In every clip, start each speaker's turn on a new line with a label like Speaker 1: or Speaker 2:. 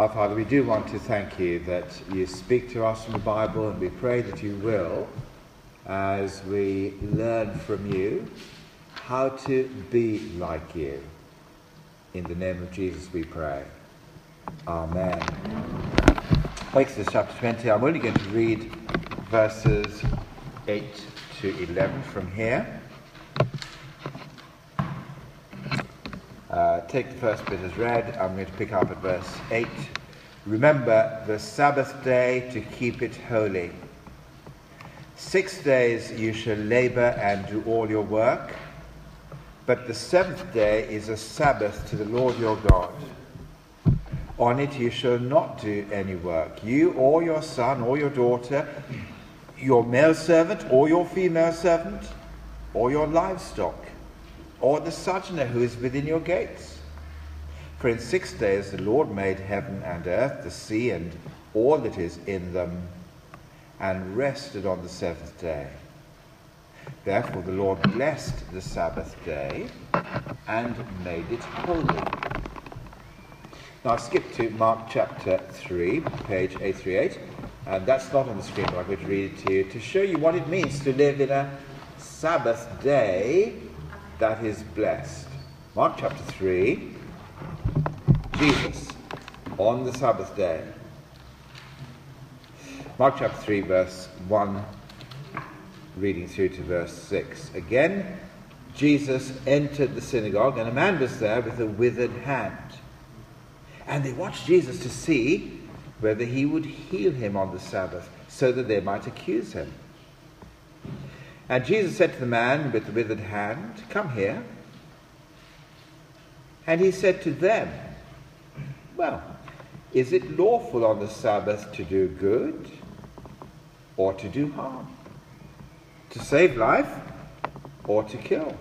Speaker 1: Our Father, we do want to thank you that you speak to us from the Bible, and we pray that you will as we learn from you how to be like you. In the name of Jesus we pray. Amen. Exodus chapter 20. I'm only going to read verses 8 to 11 from here. Uh, take the first bit as read. I'm going to pick up at verse 8. Remember the Sabbath day to keep it holy. Six days you shall labor and do all your work, but the seventh day is a Sabbath to the Lord your God. On it you shall not do any work, you or your son or your daughter, your male servant or your female servant, or your livestock or the sojourner who is within your gates. For in six days the Lord made heaven and earth, the sea, and all that is in them, and rested on the seventh day. Therefore the Lord blessed the Sabbath day and made it holy. Now I skip to Mark chapter 3, page 838, and that's not on the screen, but I'm going to read it to you to show you what it means to live in a Sabbath day that is blessed. Mark chapter 3, Jesus on the Sabbath day. Mark chapter 3, verse 1, reading through to verse 6. Again, Jesus entered the synagogue, and a man was there with a withered hand. And they watched Jesus to see whether he would heal him on the Sabbath, so that they might accuse him. And Jesus said to the man with the withered hand, Come here. And he said to them, Well, is it lawful on the Sabbath to do good or to do harm? To save life or to kill?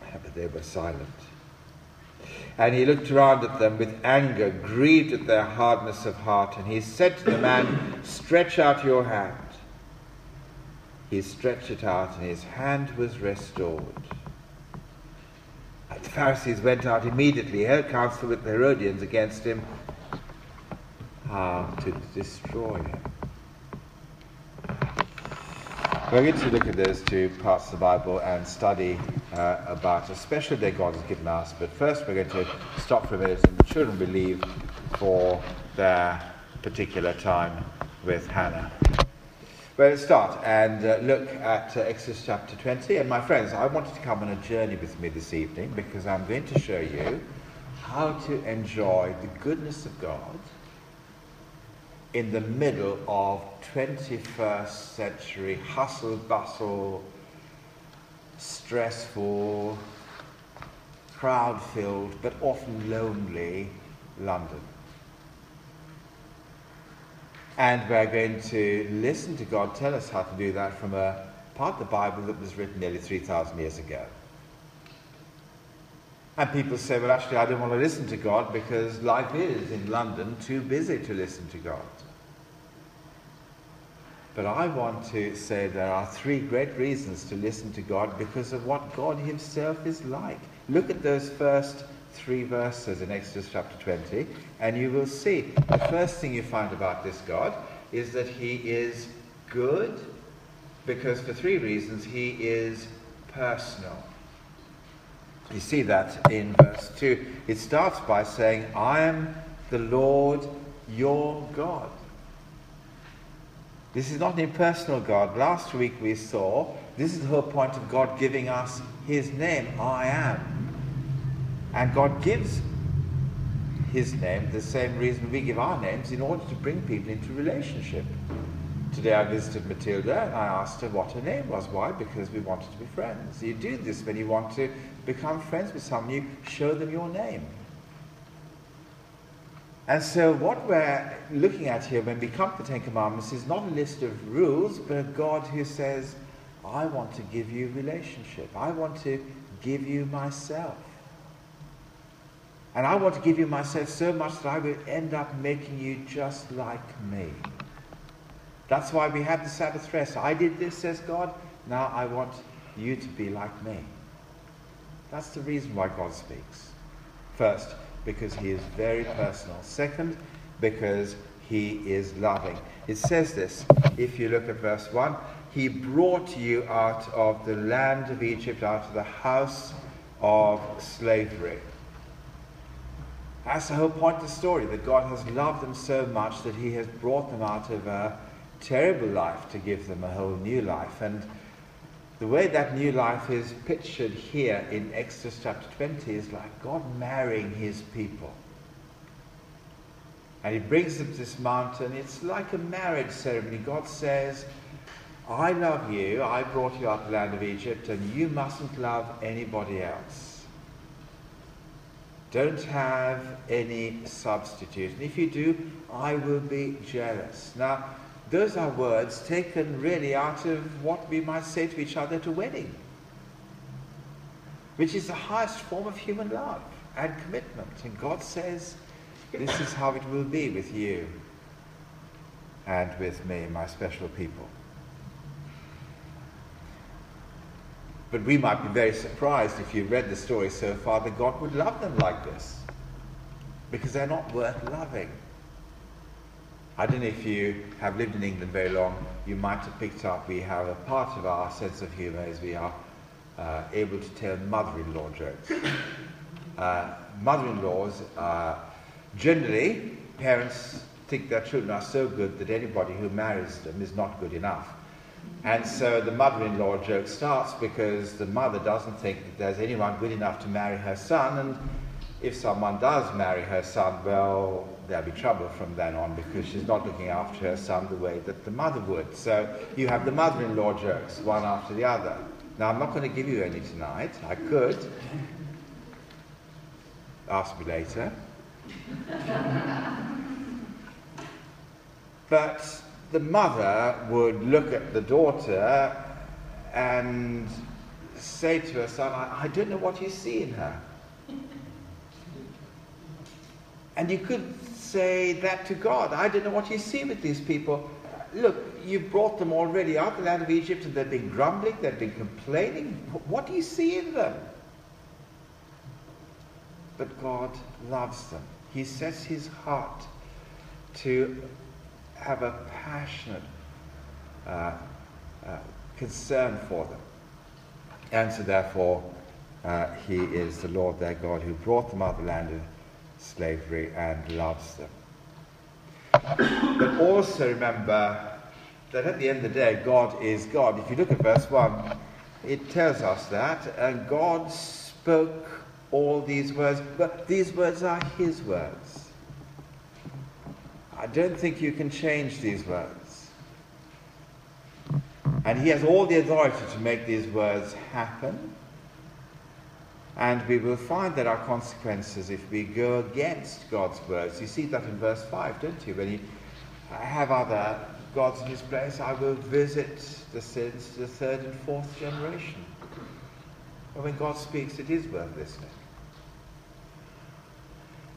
Speaker 1: But they were silent. And he looked around at them with anger, grieved at their hardness of heart, and he said to the man, Stretch out your hand. He stretched it out, and his hand was restored. The Pharisees went out immediately, held counsel with the Herodians against him, how to destroy him. We're going to look at those two parts of the Bible and study uh, about a special God has given us. But first, we're going to stop for a minute and the children believe for their particular time with Hannah. Well, let's start and uh, look at uh, Exodus chapter 20. And my friends, I wanted to come on a journey with me this evening because I'm going to show you how to enjoy the goodness of God in the middle of 21st century hustle, bustle, stressful, crowd filled, but often lonely London. And we're going to listen to God tell us how to do that from a part of the Bible that was written nearly 3,000 years ago. And people say, well, actually, I don't want to listen to God because life is in London too busy to listen to God. But I want to say there are three great reasons to listen to God because of what God Himself is like. Look at those first three verses in Exodus chapter 20, and you will see the first thing you find about this God is that he is good, because for three reasons he is personal. You see that in verse 2. It starts by saying, I am the Lord your God. This is not an impersonal God. Last week we saw this is the whole point of God giving us his name, I am. And God gives his name the same reason we give our names in order to bring people into relationship. Today I visited Matilda and I asked her what her name was. Why? Because we wanted to be friends. You do this when you want to become friends with someone, you show them your name. And so, what we're looking at here when we come to the Ten Commandments is not a list of rules, but a God who says, I want to give you relationship. I want to give you myself. And I want to give you myself so much that I will end up making you just like me. That's why we have the Sabbath rest. I did this, says God. Now I want you to be like me. That's the reason why God speaks. First, because he is very personal. Second, because he is loving. It says this, if you look at verse 1, he brought you out of the land of Egypt, out of the house of slavery. That's the whole point of the story, that God has loved them so much that he has brought them out of a terrible life to give them a whole new life. And the way that new life is pictured here in Exodus chapter 20 is like God marrying his people. And he brings them to this mountain. It's like a marriage ceremony. God says, I love you. I brought you out of the land of Egypt, and you mustn't love anybody else. Don't have any substitute. And if you do, I will be jealous. Now, those are words taken really out of what we might say to each other at a wedding, which is the highest form of human love and commitment. And God says, This is how it will be with you and with me, my special people. But we might be very surprised if you read the story so far that God would love them like this. Because they're not worth loving. I don't know if you have lived in England very long, you might have picked up we have a part of our sense of humour is we are uh, able to tell mother-in-law jokes. Uh, mother-in-laws, uh, generally, parents think their children are so good that anybody who marries them is not good enough. And so the mother-in-law joke starts because the mother doesn't think that there's anyone good enough to marry her son, and if someone does marry her son, well, there'll be trouble from then on because she's not looking after her son the way that the mother would. So you have the mother-in-law jokes, one after the other. Now, I'm not going to give you any tonight. I could. Ask me later. but the mother would look at the daughter and say to her son, I, I don't know what you see in her. And you could say that to God. I don't know what you see with these people. Look, you brought them already out of the land of Egypt and they've been grumbling, they've been complaining. What do you see in them? But God loves them. He sets his heart to have a passionate uh, uh, concern for them. And so, therefore, uh, He is the Lord their God who brought them out of the land of slavery and loves them. but also remember that at the end of the day, God is God. If you look at verse 1, it tells us that, and God spoke all these words, but these words are His words. I don't think you can change these words. And he has all the authority to make these words happen. And we will find that our consequences if we go against God's words. You see that in verse 5, don't you? When you have other gods in his place, I will visit the sins to the third and fourth generation. But when God speaks, it is worth listening.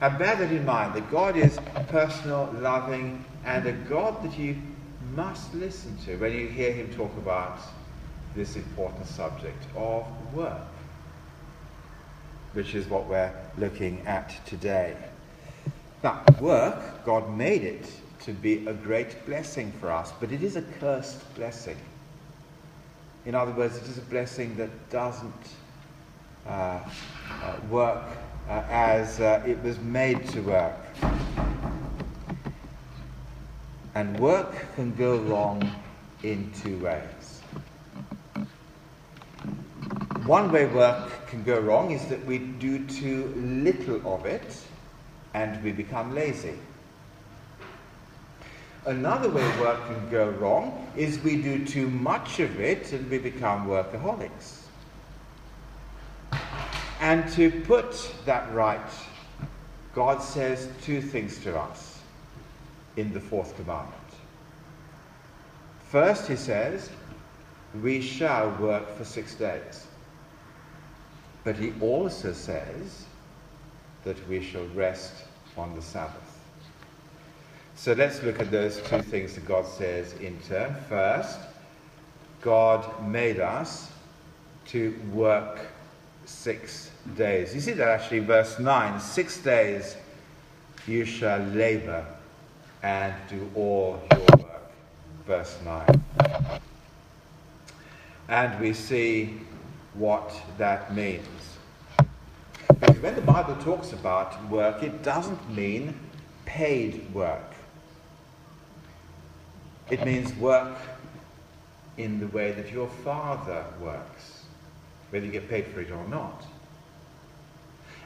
Speaker 1: And bear that in mind that God is personal, loving, and a God that you must listen to when you hear him talk about this important subject of work, which is what we're looking at today. Now, work, God made it to be a great blessing for us, but it is a cursed blessing. In other words, it is a blessing that doesn't uh, uh, work uh, as uh, it was made to work. And work can go wrong in two ways. One way work can go wrong is that we do too little of it and we become lazy. Another way work can go wrong is we do too much of it and we become workaholics. And to put that right, God says two things to us in the fourth commandment. First, he says, we shall work for six days. But he also says that we shall rest on the Sabbath. So let's look at those two things that God says in turn. First, God made us to work six days. You see that actually, verse 9 six days you shall labor and do all your work. Verse 9. And we see what that means. Because when the Bible talks about work, it doesn't mean paid work. It means work in the way that your father works, whether you get paid for it or not.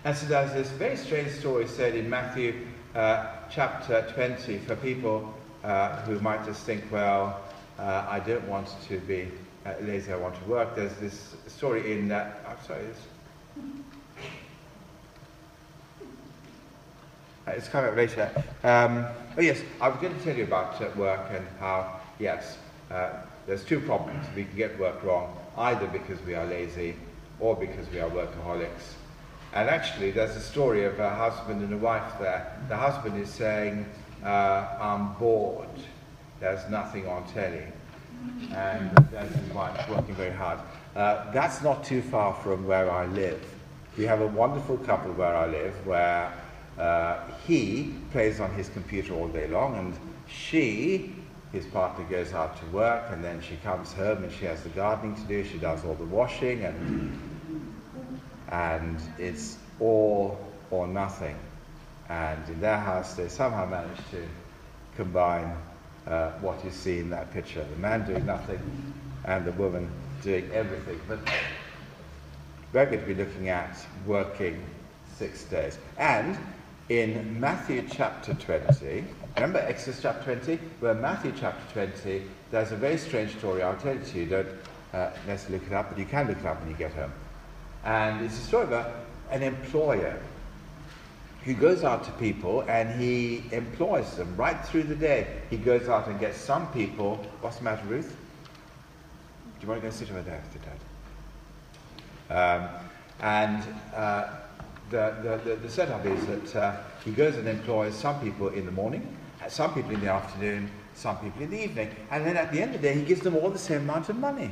Speaker 1: And so there's this very strange story said in Matthew uh, chapter 20 for people uh, who might just think, well, uh, I don't want to be uh, lazy, I want to work. There's this story in, uh, I'm sorry, uh, it's coming up later. Um, oh yes, I was going to tell you about uh, work and how, yes, there's two problems. We can get work wrong, either because we are lazy or because we are workaholics. And actually, there's a story of a husband and a wife there. The husband is saying, uh, I'm bored. There's nothing on telly. And there's his wife working very hard. Uh, that's not too far from where I live. We have a wonderful couple where I live where uh, he plays on his computer all day long and she, his partner, goes out to work and then she comes home and she has the gardening to do. She does all the washing and and it's all or nothing. And in their house, they somehow manage to combine uh, what you see in that picture the man doing nothing and the woman doing everything. But we're going to be looking at working six days. And in Matthew chapter 20, remember Exodus chapter 20? Well, Matthew chapter 20, there's a very strange story. I'll tell it to you. Don't uh, necessarily look it up, but you can look it up when you get home. And it's a story about an employer who goes out to people and he employs them right through the day. He goes out and gets some people. What's the matter, Ruth? Do you want to go sit over there, Dad? Um, and uh, the, the, the, setup is that uh, he goes and employs some people in the morning, some people in the afternoon, some people in the evening. And then at the end of the day, he gives them all the same amount of money.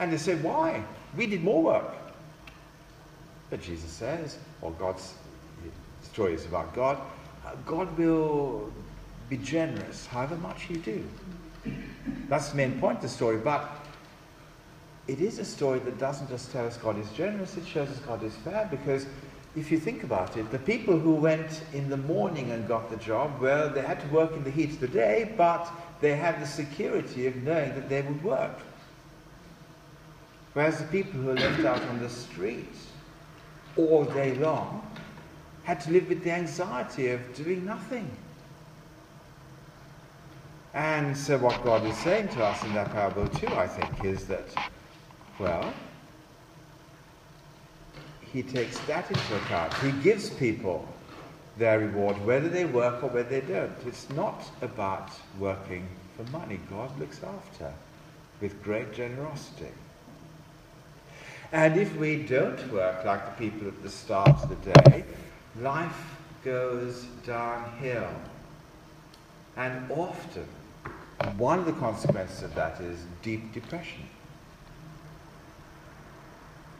Speaker 1: And they say, why? We did more work. But Jesus says, or God's story is about God, uh, God will be generous however much you do. That's the main point of the story. But it is a story that doesn't just tell us God is generous, it shows us God is fair because if you think about it, the people who went in the morning and got the job, well, they had to work in the heat of the day, but they had the security of knowing that they would work. Whereas the people who are left out on the streets all day long had to live with the anxiety of doing nothing. And so, what God is saying to us in that parable, too, I think, is that, well, He takes that into account. He gives people their reward, whether they work or whether they don't. It's not about working for money. God looks after with great generosity. And if we don't work like the people at the start of the day, life goes downhill. And often, one of the consequences of that is deep depression.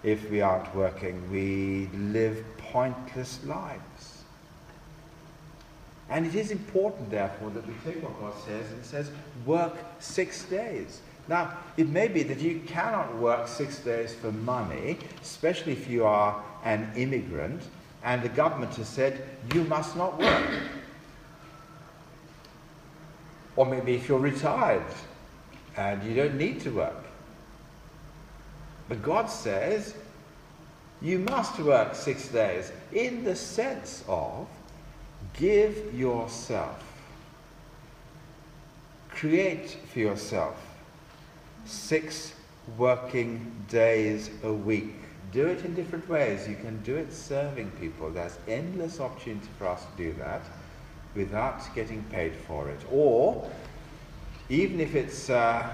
Speaker 1: If we aren't working, we live pointless lives. And it is important, therefore, that we take what God says and says, work six days. Now, it may be that you cannot work six days for money, especially if you are an immigrant, and the government has said you must not work. Or maybe if you're retired and you don't need to work. But God says you must work six days in the sense of give yourself, create for yourself six working days a week. Do it in different ways. You can do it serving people. There's endless opportunity for us to do that without getting paid for it. Or, even if it's uh,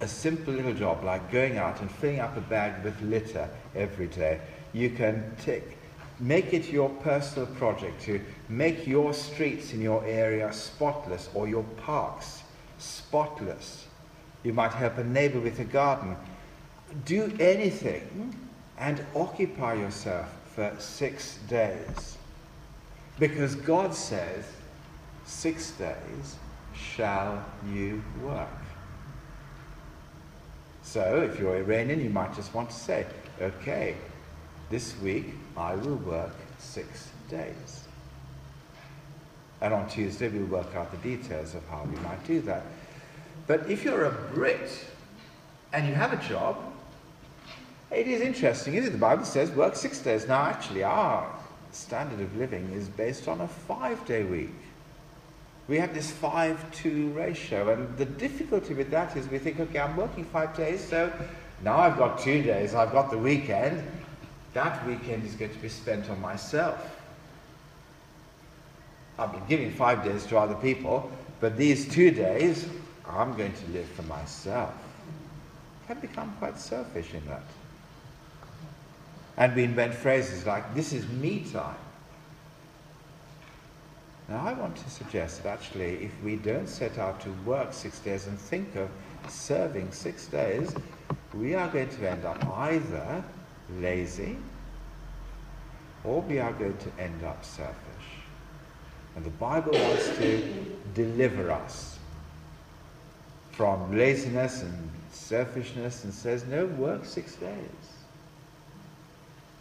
Speaker 1: a simple little job like going out and filling up a bag with litter every day, you can take, make it your personal project to make your streets in your area spotless or your parks spotless you might help a neighbor with a garden. do anything and occupy yourself for six days. Because God says, six days shall you work. So if you're Iranian, you might just want to say, okay, this week I will work six days. And on Tuesday we'll work out the details of how we might do that. But if you're a Brit and you have a job, it is interesting, isn't it? The Bible says work six days. Now, actually, our standard of living is based on a five day week. We have this 5 2 ratio, and the difficulty with that is we think, okay, I'm working five days, so now I've got two days, I've got the weekend. That weekend is going to be spent on myself. I've been giving five days to other people, but these two days, I'm going to live for myself. Can become quite selfish in that. And we invent phrases like, this is me time. Now, I want to suggest that actually, if we don't set out to work six days and think of serving six days, we are going to end up either lazy or we are going to end up selfish. And the Bible wants to deliver us from laziness and selfishness and says, no, work six days.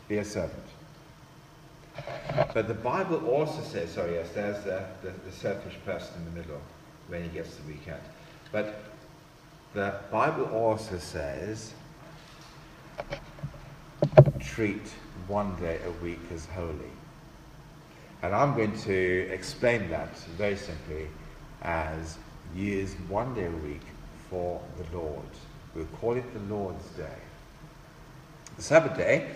Speaker 1: Be a servant. But the Bible also says, sorry, yes, there's the, the, the selfish person in the middle when he gets the weekend. But the Bible also says, treat one day a week as holy. And I'm going to explain that very simply as use one day a week for the Lord. We'll call it the Lord's Day. The Sabbath day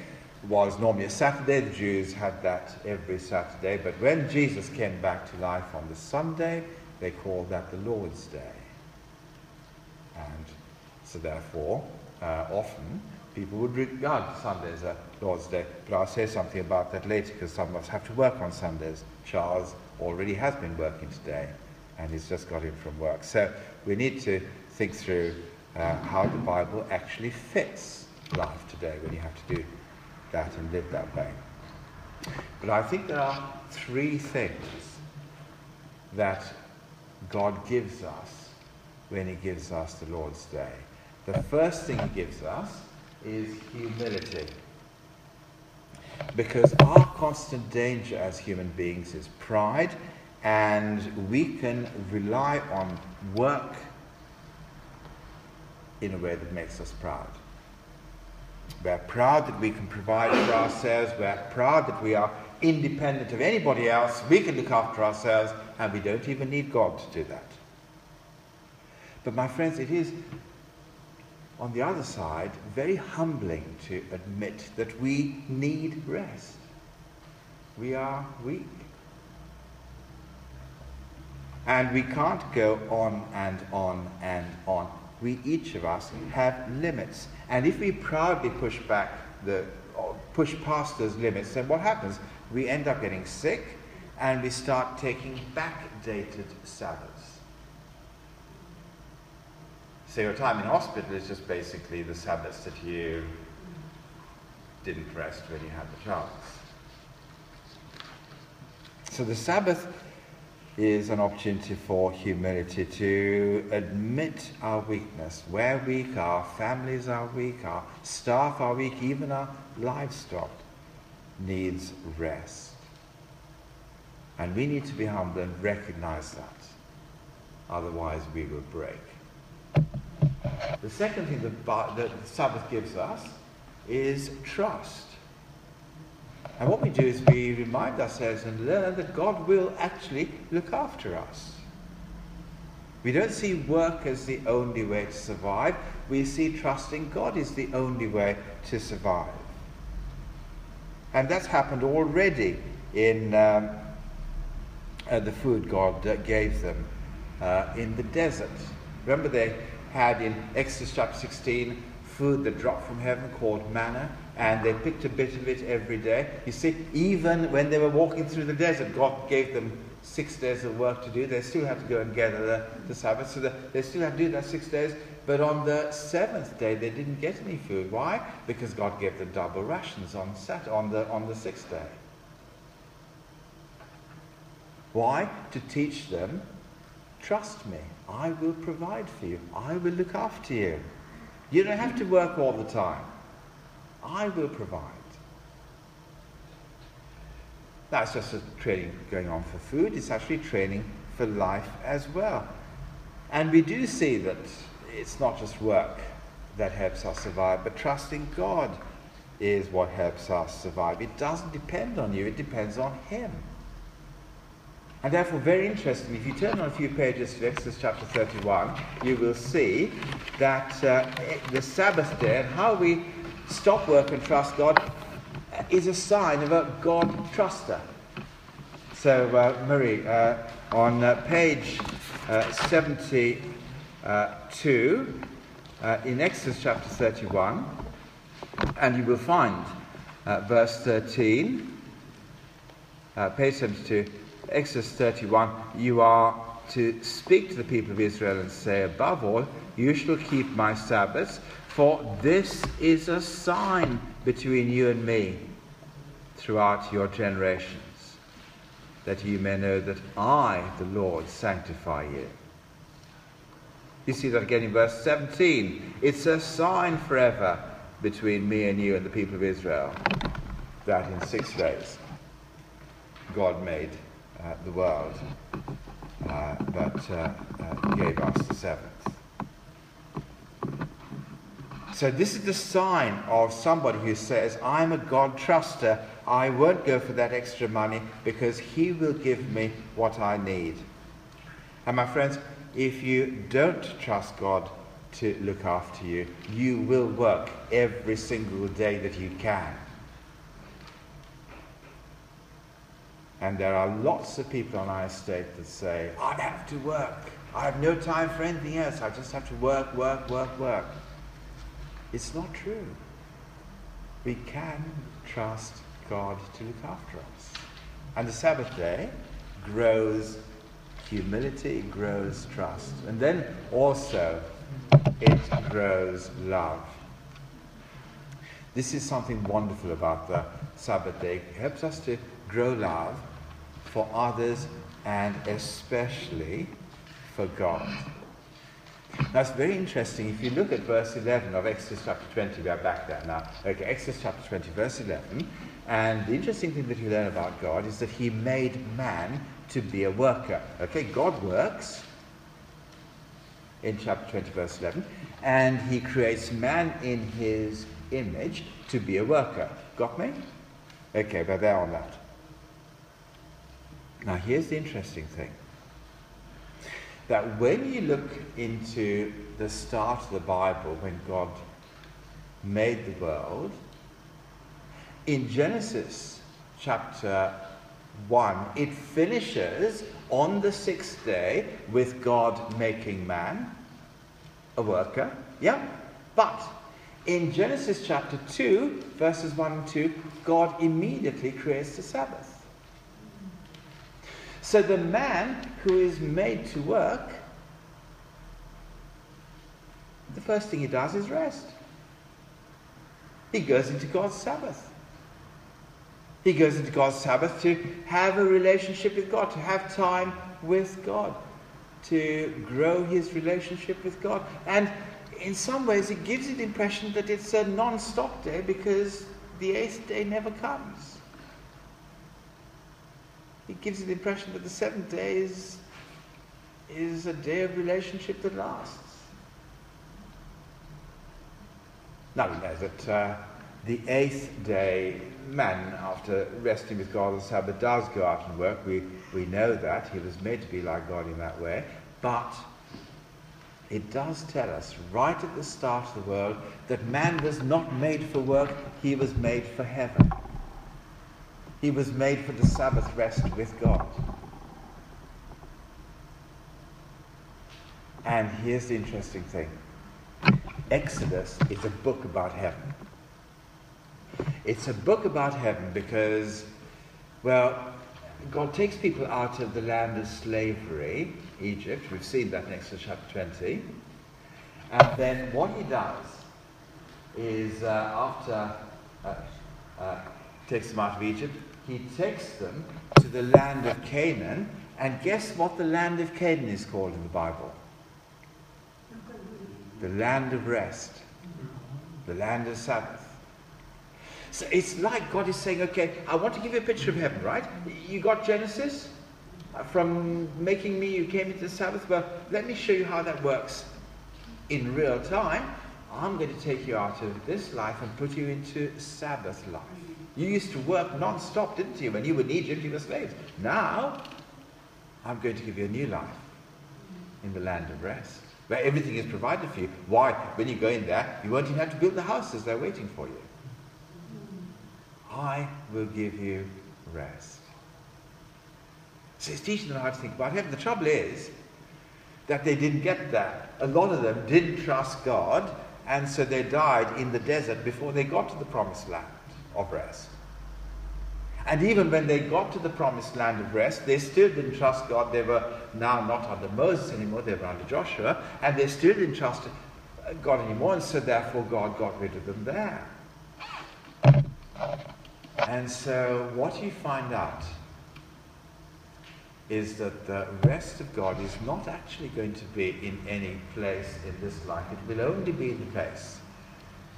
Speaker 1: was normally a Saturday. The Jews had that every Saturday. But when Jesus came back to life on the Sunday, they called that the Lord's Day. And so, therefore, uh, often people would regard Sunday as a Lord's Day. But I'll say something about that later because some of us have to work on Sundays. Charles already has been working today and he's just got in from work. So, we need to think through uh, how the Bible actually fits life today when you have to do that and live that way. But I think there are three things that God gives us when He gives us the Lord's Day. The first thing He gives us is humility. Because our constant danger as human beings is pride, and we can rely on work in a way that makes us proud. We're proud that we can provide for ourselves. We're proud that we are independent of anybody else. We can look after ourselves, and we don't even need God to do that. But, my friends, it is, on the other side, very humbling to admit that we need rest. We are weak. And we can't go on and on and on we each of us have limits. And if we proudly push back the, push past those limits, then what happens? We end up getting sick and we start taking backdated Sabbaths. So your time in hospital is just basically the Sabbaths that you didn't rest when you had the chance. So the Sabbath is an opportunity for humility to admit our weakness. We're weak, our families are weak, our staff are weak, even our livestock needs rest. And we need to be humble and recognize that. Otherwise, we will break. The second thing that the Sabbath gives us is trust. And what we do is we remind ourselves and learn that God will actually look after us. We don't see work as the only way to survive. We see trusting God is the only way to survive. And that's happened already in um, uh, the food God uh, gave them uh, in the desert. Remember, they had in Exodus chapter 16 food that dropped from heaven called manna and they picked a bit of it every day. You see, even when they were walking through the desert, God gave them six days of work to do. They still had to go and gather the, the Sabbath, so they still had to do that six days. but on the seventh day they didn't get any food. Why? Because God gave them double rations on, Sat- on, the, on the sixth day. Why? To teach them, trust me, I will provide for you. I will look after you. You don't have to work all the time. I will provide. That's just a training going on for food. It's actually training for life as well. And we do see that it's not just work that helps us survive, but trusting God is what helps us survive. It doesn't depend on you, it depends on Him. And therefore, very interesting, if you turn on a few pages to Exodus chapter 31, you will see that uh, the Sabbath day and how we stop work and trust God is a sign of a God truster. So, uh, Marie, uh, on uh, page uh, 72 uh, in Exodus chapter 31, and you will find verse 13, page 72, Exodus 31, you are to speak to the people of Israel and say, above all, you shall keep my Sabbaths, for this is a sign between you and me throughout your generations, that you may know that I, the Lord, sanctify you. You see that again in verse 17. It's a sign forever between me and you and the people of Israel that in six days God made the world, uh, but uh, uh, gave us the seventh. So, this is the sign of somebody who says, I'm a God truster. I won't go for that extra money because He will give me what I need. And, my friends, if you don't trust God to look after you, you will work every single day that you can. And there are lots of people on our estate that say, I have to work. I have no time for anything else. I just have to work, work, work, work. It's not true. We can trust God to look after us. And the Sabbath day grows humility, grows trust. And then also it grows love. This is something wonderful about the Sabbath day. It helps us to grow love for others and especially for God. It's very interesting. If you look at verse 11 of Exodus chapter 20, we are back there now. Okay, Exodus chapter 20, verse 11. And the interesting thing that you learn about God is that He made man to be a worker. Okay, God works in chapter 20, verse 11, and He creates man in His image to be a worker. Got me? Okay, we're there on that. Now, here's the interesting thing that when you look into the start of the Bible, when God made the world, in Genesis chapter 1, it finishes on the sixth day with God making man, a worker. Yeah? But in Genesis chapter 2, verses 1 and 2, God immediately creates the Sabbath. So the man who is made to work, the first thing he does is rest. He goes into God's Sabbath. He goes into God's Sabbath to have a relationship with God, to have time with God, to grow his relationship with God. And in some ways, it gives you the impression that it's a non stop day because the eighth day never comes it gives you the impression that the seventh day is, is a day of relationship that lasts. Now we know that uh, the eighth day, man, after resting with God on the Sabbath, does go out and work. We, we know that. He was made to be like God in that way. But it does tell us right at the start of the world that man was not made for work, he was made for heaven. He was made for the Sabbath rest with God. And here's the interesting thing Exodus is a book about heaven. It's a book about heaven because, well, God takes people out of the land of slavery, Egypt. We've seen that in Exodus chapter 20. And then what he does is, uh, after uh, uh, takes them out of Egypt, he takes them to the land of Canaan. And guess what the land of Canaan is called in the Bible? The land of rest, the land of Sabbath. So it's like God is saying, okay, I want to give you a picture of heaven, right? You got Genesis? Uh, from making me, you came into the Sabbath. Well, let me show you how that works in real time. I'm going to take you out of this life and put you into Sabbath life. You used to work non-stop, didn't you? When you were in Egypt, you were slaves. Now, I'm going to give you a new life in the land of rest, where everything is provided for you. Why? When you go in there, you won't even have to build the houses. They're waiting for you. I will give you rest. So it's teaching them how to think about heaven. The trouble is that they didn't get that. A lot of them didn't trust God, and so they died in the desert before they got to the promised land of rest. And even when they got to the promised land of rest, they still didn't trust God. They were now not under Moses anymore, they were under Joshua, and they still didn't trust God anymore, and so therefore God got rid of them there. And so what you find out is that the rest of God is not actually going to be in any place in this life. It will only be in the place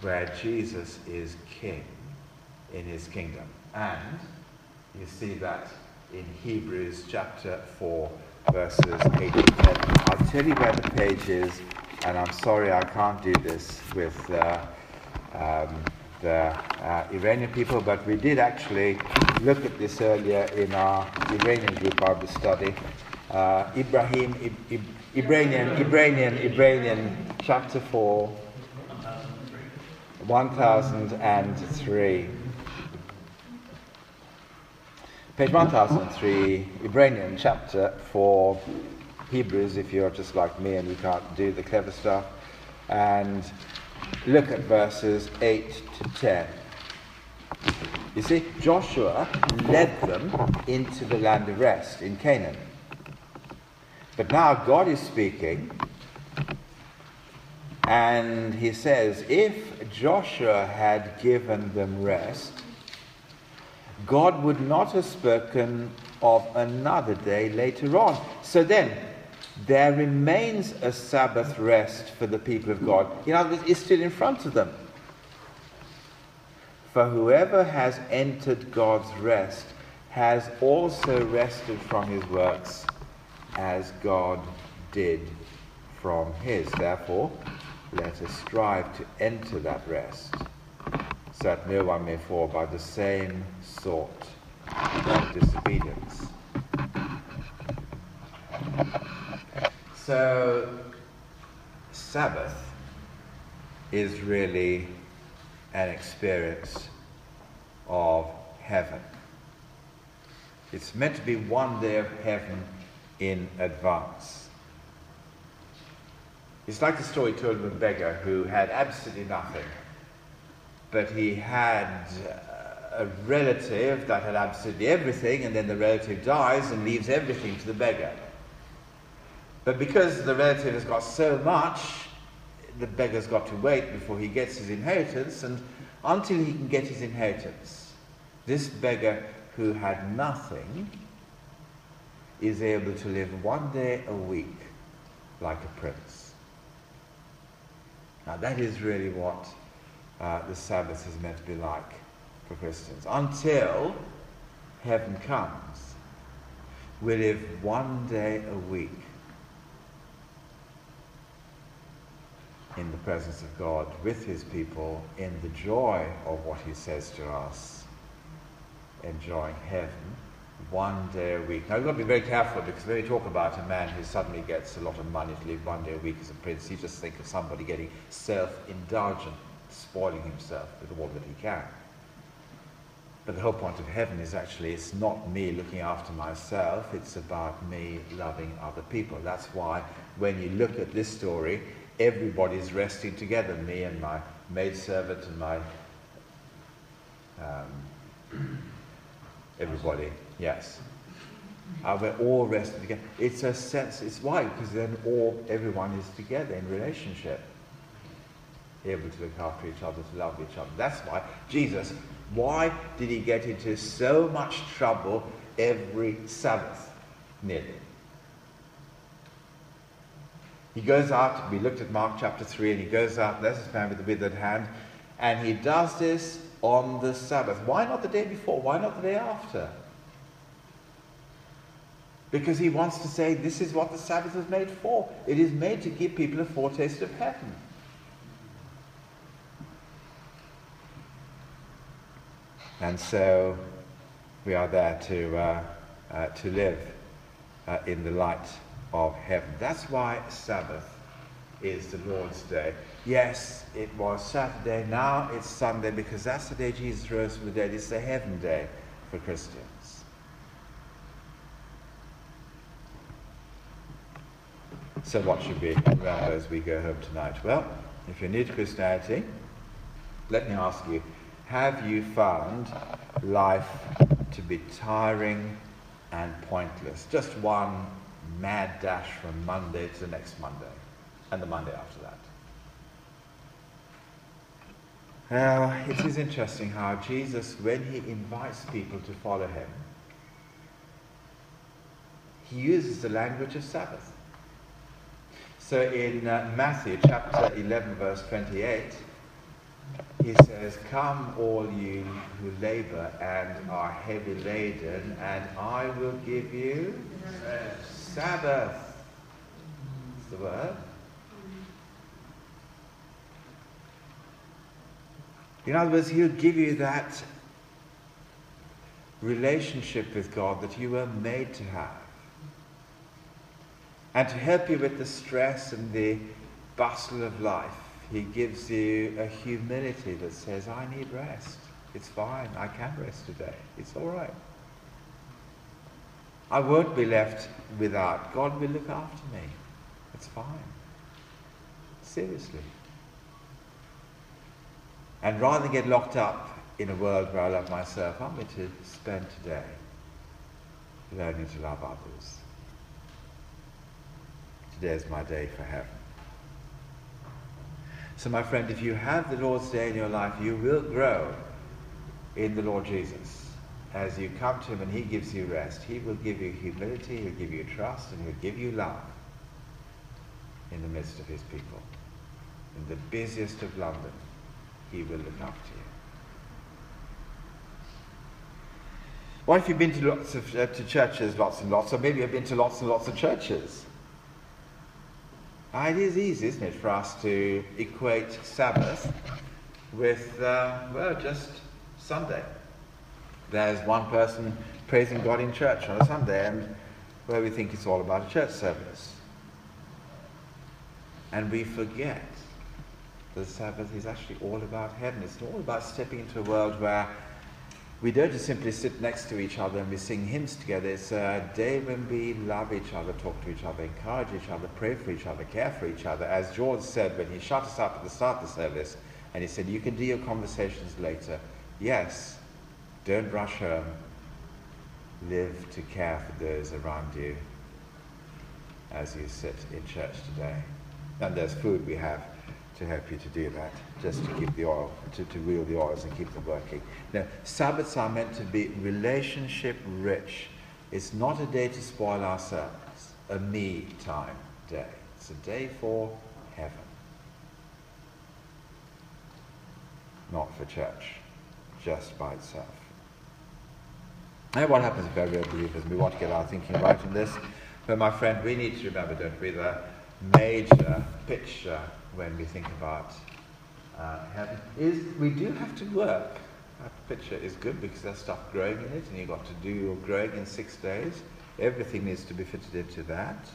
Speaker 1: where Jesus is king in his kingdom. And you see that in Hebrews chapter 4, verses 8 to 10. I'll tell you where the page is, and I'm sorry I can't do this with. Uh, um, the uh, Iranian people, but we did actually look at this earlier in our Iranian group Bible study. Uh, Ibrahim, I- I- Iranian, Iranian, Iranian, chapter 4, 1003. Page 1003, Iranian, chapter 4, Hebrews, if you're just like me and you can't do the clever stuff. And look at verses 8 to 10. You see, Joshua led them into the land of rest in Canaan. But now God is speaking, and he says, if Joshua had given them rest, God would not have spoken of another day later on. So then, there remains a Sabbath rest for the people of God. In other words, it's still in front of them. For whoever has entered God's rest has also rested from his works as God did from his. Therefore, let us strive to enter that rest, so that no one may fall by the same sort of disobedience. So, Sabbath is really an experience of heaven. It's meant to be one day of heaven in advance. It's like the story told of a beggar who had absolutely nothing, but he had uh, a relative that had absolutely everything, and then the relative dies and leaves everything to the beggar. But because the relative has got so much, the beggar's got to wait before he gets his inheritance, and until he can get his inheritance, this beggar who had nothing is able to live one day a week like a prince. Now, that is really what uh, the Sabbath is meant to be like for Christians. Until heaven comes, we live one day a week in the presence of God with his people in the joy of what he says to us, enjoying heaven one day a week. Now, you've got to be very careful because when we talk about a man who suddenly gets a lot of money to live one day a week as a prince, you just think of somebody getting self indulgent, spoiling himself with all that he can. But the whole point of heaven is actually it's not me looking after myself, it's about me loving other people. That's why when you look at this story, everybody's resting together me and my maidservant and my. Um, everybody, yes. Uh, we're all resting together. It's a sense, it's why? Because then all, everyone is together in relationship. Able to look after each other, to love each other. That's why Jesus, why did he get into so much trouble every Sabbath, nearly? He goes out, we looked at Mark chapter 3, and he goes out, there's his man with the withered hand, and he does this on the Sabbath. Why not the day before? Why not the day after? Because he wants to say this is what the Sabbath is made for. It is made to give people a foretaste of heaven. And so we are there to, uh, uh, to live uh, in the light of heaven. That's why Sabbath is the Lord's Day. Yes, it was Saturday, now it's Sunday because that's the day Jesus rose from the dead. It's the heaven day for Christians. So, what should we remember as we go home tonight? Well, if you're new to Christianity, let me ask you have you found life to be tiring and pointless? Just one mad dash from Monday to the next Monday and the Monday after that. Now, it is interesting how Jesus, when he invites people to follow him, he uses the language of Sabbath. So in uh, Matthew chapter 11, verse 28, he says, Come, all you who labor and are heavy laden, and I will give you Sabbath. That's the word. In other words, He'll give you that relationship with God that you were made to have. And to help you with the stress and the bustle of life, He gives you a humility that says, I need rest. It's fine. I can rest today. It's all right. I won't be left without. God will look after me. It's fine. Seriously. And rather than get locked up in a world where I love myself, I'm going to spend today learning to love others. Today is my day for heaven. So, my friend, if you have the Lord's Day in your life, you will grow in the Lord Jesus as you come to him and he gives you rest, he will give you humility, he'll give you trust, and he'll give you love in the midst of his people. In the busiest of London, he will look after you. What if you've been to lots of uh, to churches, lots and lots, or maybe you've been to lots and lots of churches? It is easy, isn't it, for us to equate Sabbath with, uh, well, just Sunday there's one person praising God in church on a Sunday, and where we think it's all about a church service. And we forget the Sabbath is actually all about heaven. It's all about stepping into a world where we don't just simply sit next to each other and we sing hymns together. It's a day when we love each other, talk to each other, encourage each other, pray for each other, care for each other. As George said when he shut us up at the start of the service, and he said, You can do your conversations later. Yes, don't rush home. Live to care for those around you as you sit in church today. And there's food we have to help you to do that, just to keep the oil, to, to reel the oils and keep them working. Now, Sabbaths are meant to be relationship rich. It's not a day to spoil ourselves, a me time day. It's a day for heaven, not for church, just by itself. Now, what happens if we're believers? We want to get our thinking right in this. But, my friend, we need to remember, don't we, the major picture when we think about uh, is we do have to work. That picture is good because there's stuff growing in it, and you've got to do your growing in six days. Everything needs to be fitted into that.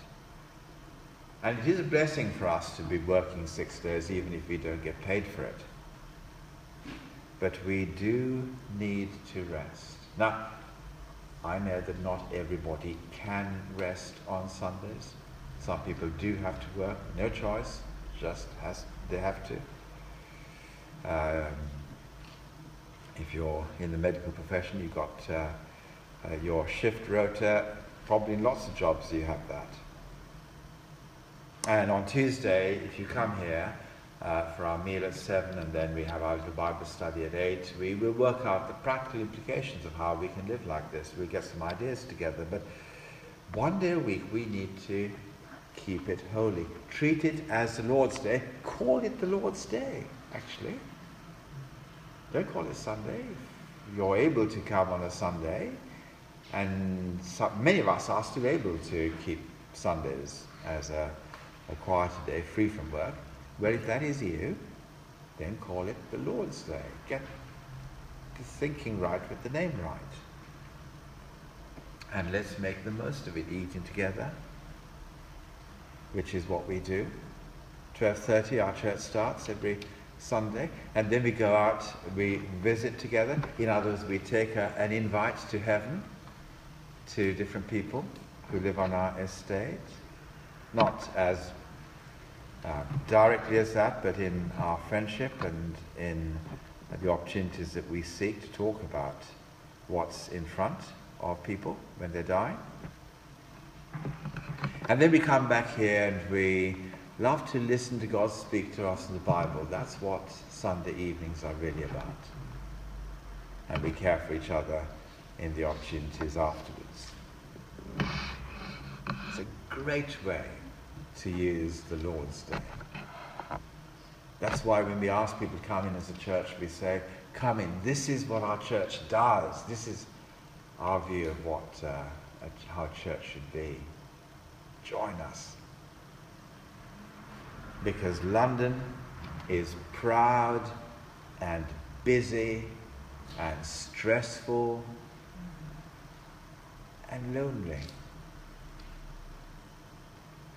Speaker 1: And it is a blessing for us to be working six days, even if we don't get paid for it. But we do need to rest. Now, I know that not everybody can rest on Sundays. Some people do have to work, no choice, just has they have to. Um, if you're in the medical profession, you've got uh, uh, your shift rota. Probably in lots of jobs you have that. And on Tuesday, if you come here, uh, for our meal at 7, and then we have our little Bible study at 8. We will work out the practical implications of how we can live like this. We'll get some ideas together, but one day a week we need to keep it holy. Treat it as the Lord's Day. Call it the Lord's Day, actually. Don't call it Sunday. If you're able to come on a Sunday, and some, many of us are still able to keep Sundays as a, a quieter day, free from work. Well, if that is you, then call it the Lord's Day. Get the thinking right with the name right. And let's make the most of it, eating together, which is what we do. 12.30 our church starts every Sunday. And then we go out, we visit together. In other words, we take a, an invite to heaven to different people who live on our estate. Not as uh, directly as that, but in our friendship and in the opportunities that we seek to talk about what's in front of people when they die. And then we come back here and we love to listen to God speak to us in the Bible. That's what Sunday evenings are really about. And we care for each other in the opportunities afterwards. It's a great way to use the Lord's Day. That's why when we ask people to come in as a church, we say, Come in. This is what our church does. This is our view of what uh, how church should be. Join us. Because London is proud and busy and stressful and lonely.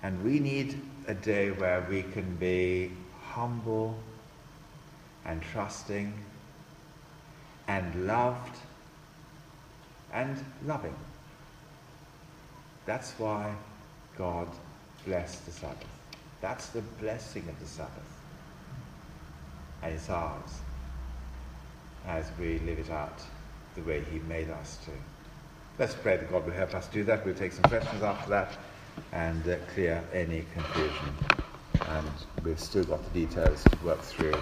Speaker 1: And we need a day where we can be humble and trusting and loved and loving. That's why God blessed the Sabbath. That's the blessing of the Sabbath. And it's ours as we live it out the way He made us to. Let's pray that God will help us do that. We'll take some questions after that and uh, clear any confusion. And we've still got the details to work through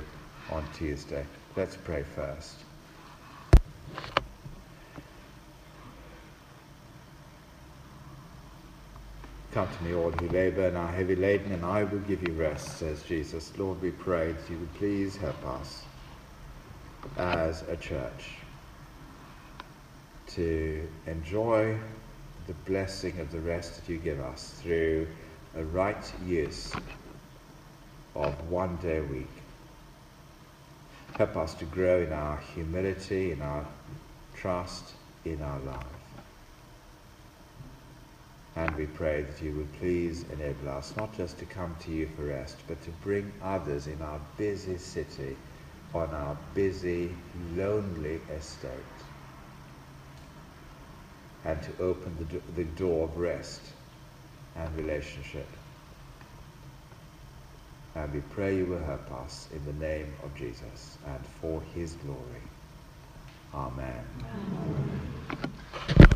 Speaker 1: on Tuesday. Let's pray first. Come to me, all who labour and are heavy laden, and I will give you rest, says Jesus. Lord, we pray that you would please help us as a church to enjoy the blessing of the rest that you give us through a right use of one day a week. Help us to grow in our humility, in our trust, in our love. And we pray that you would please enable us not just to come to you for rest, but to bring others in our busy city, on our busy, lonely estate, and to open the, do- the door of rest and relationship. And we pray you will help us in the name of Jesus and for his glory. Amen. Amen.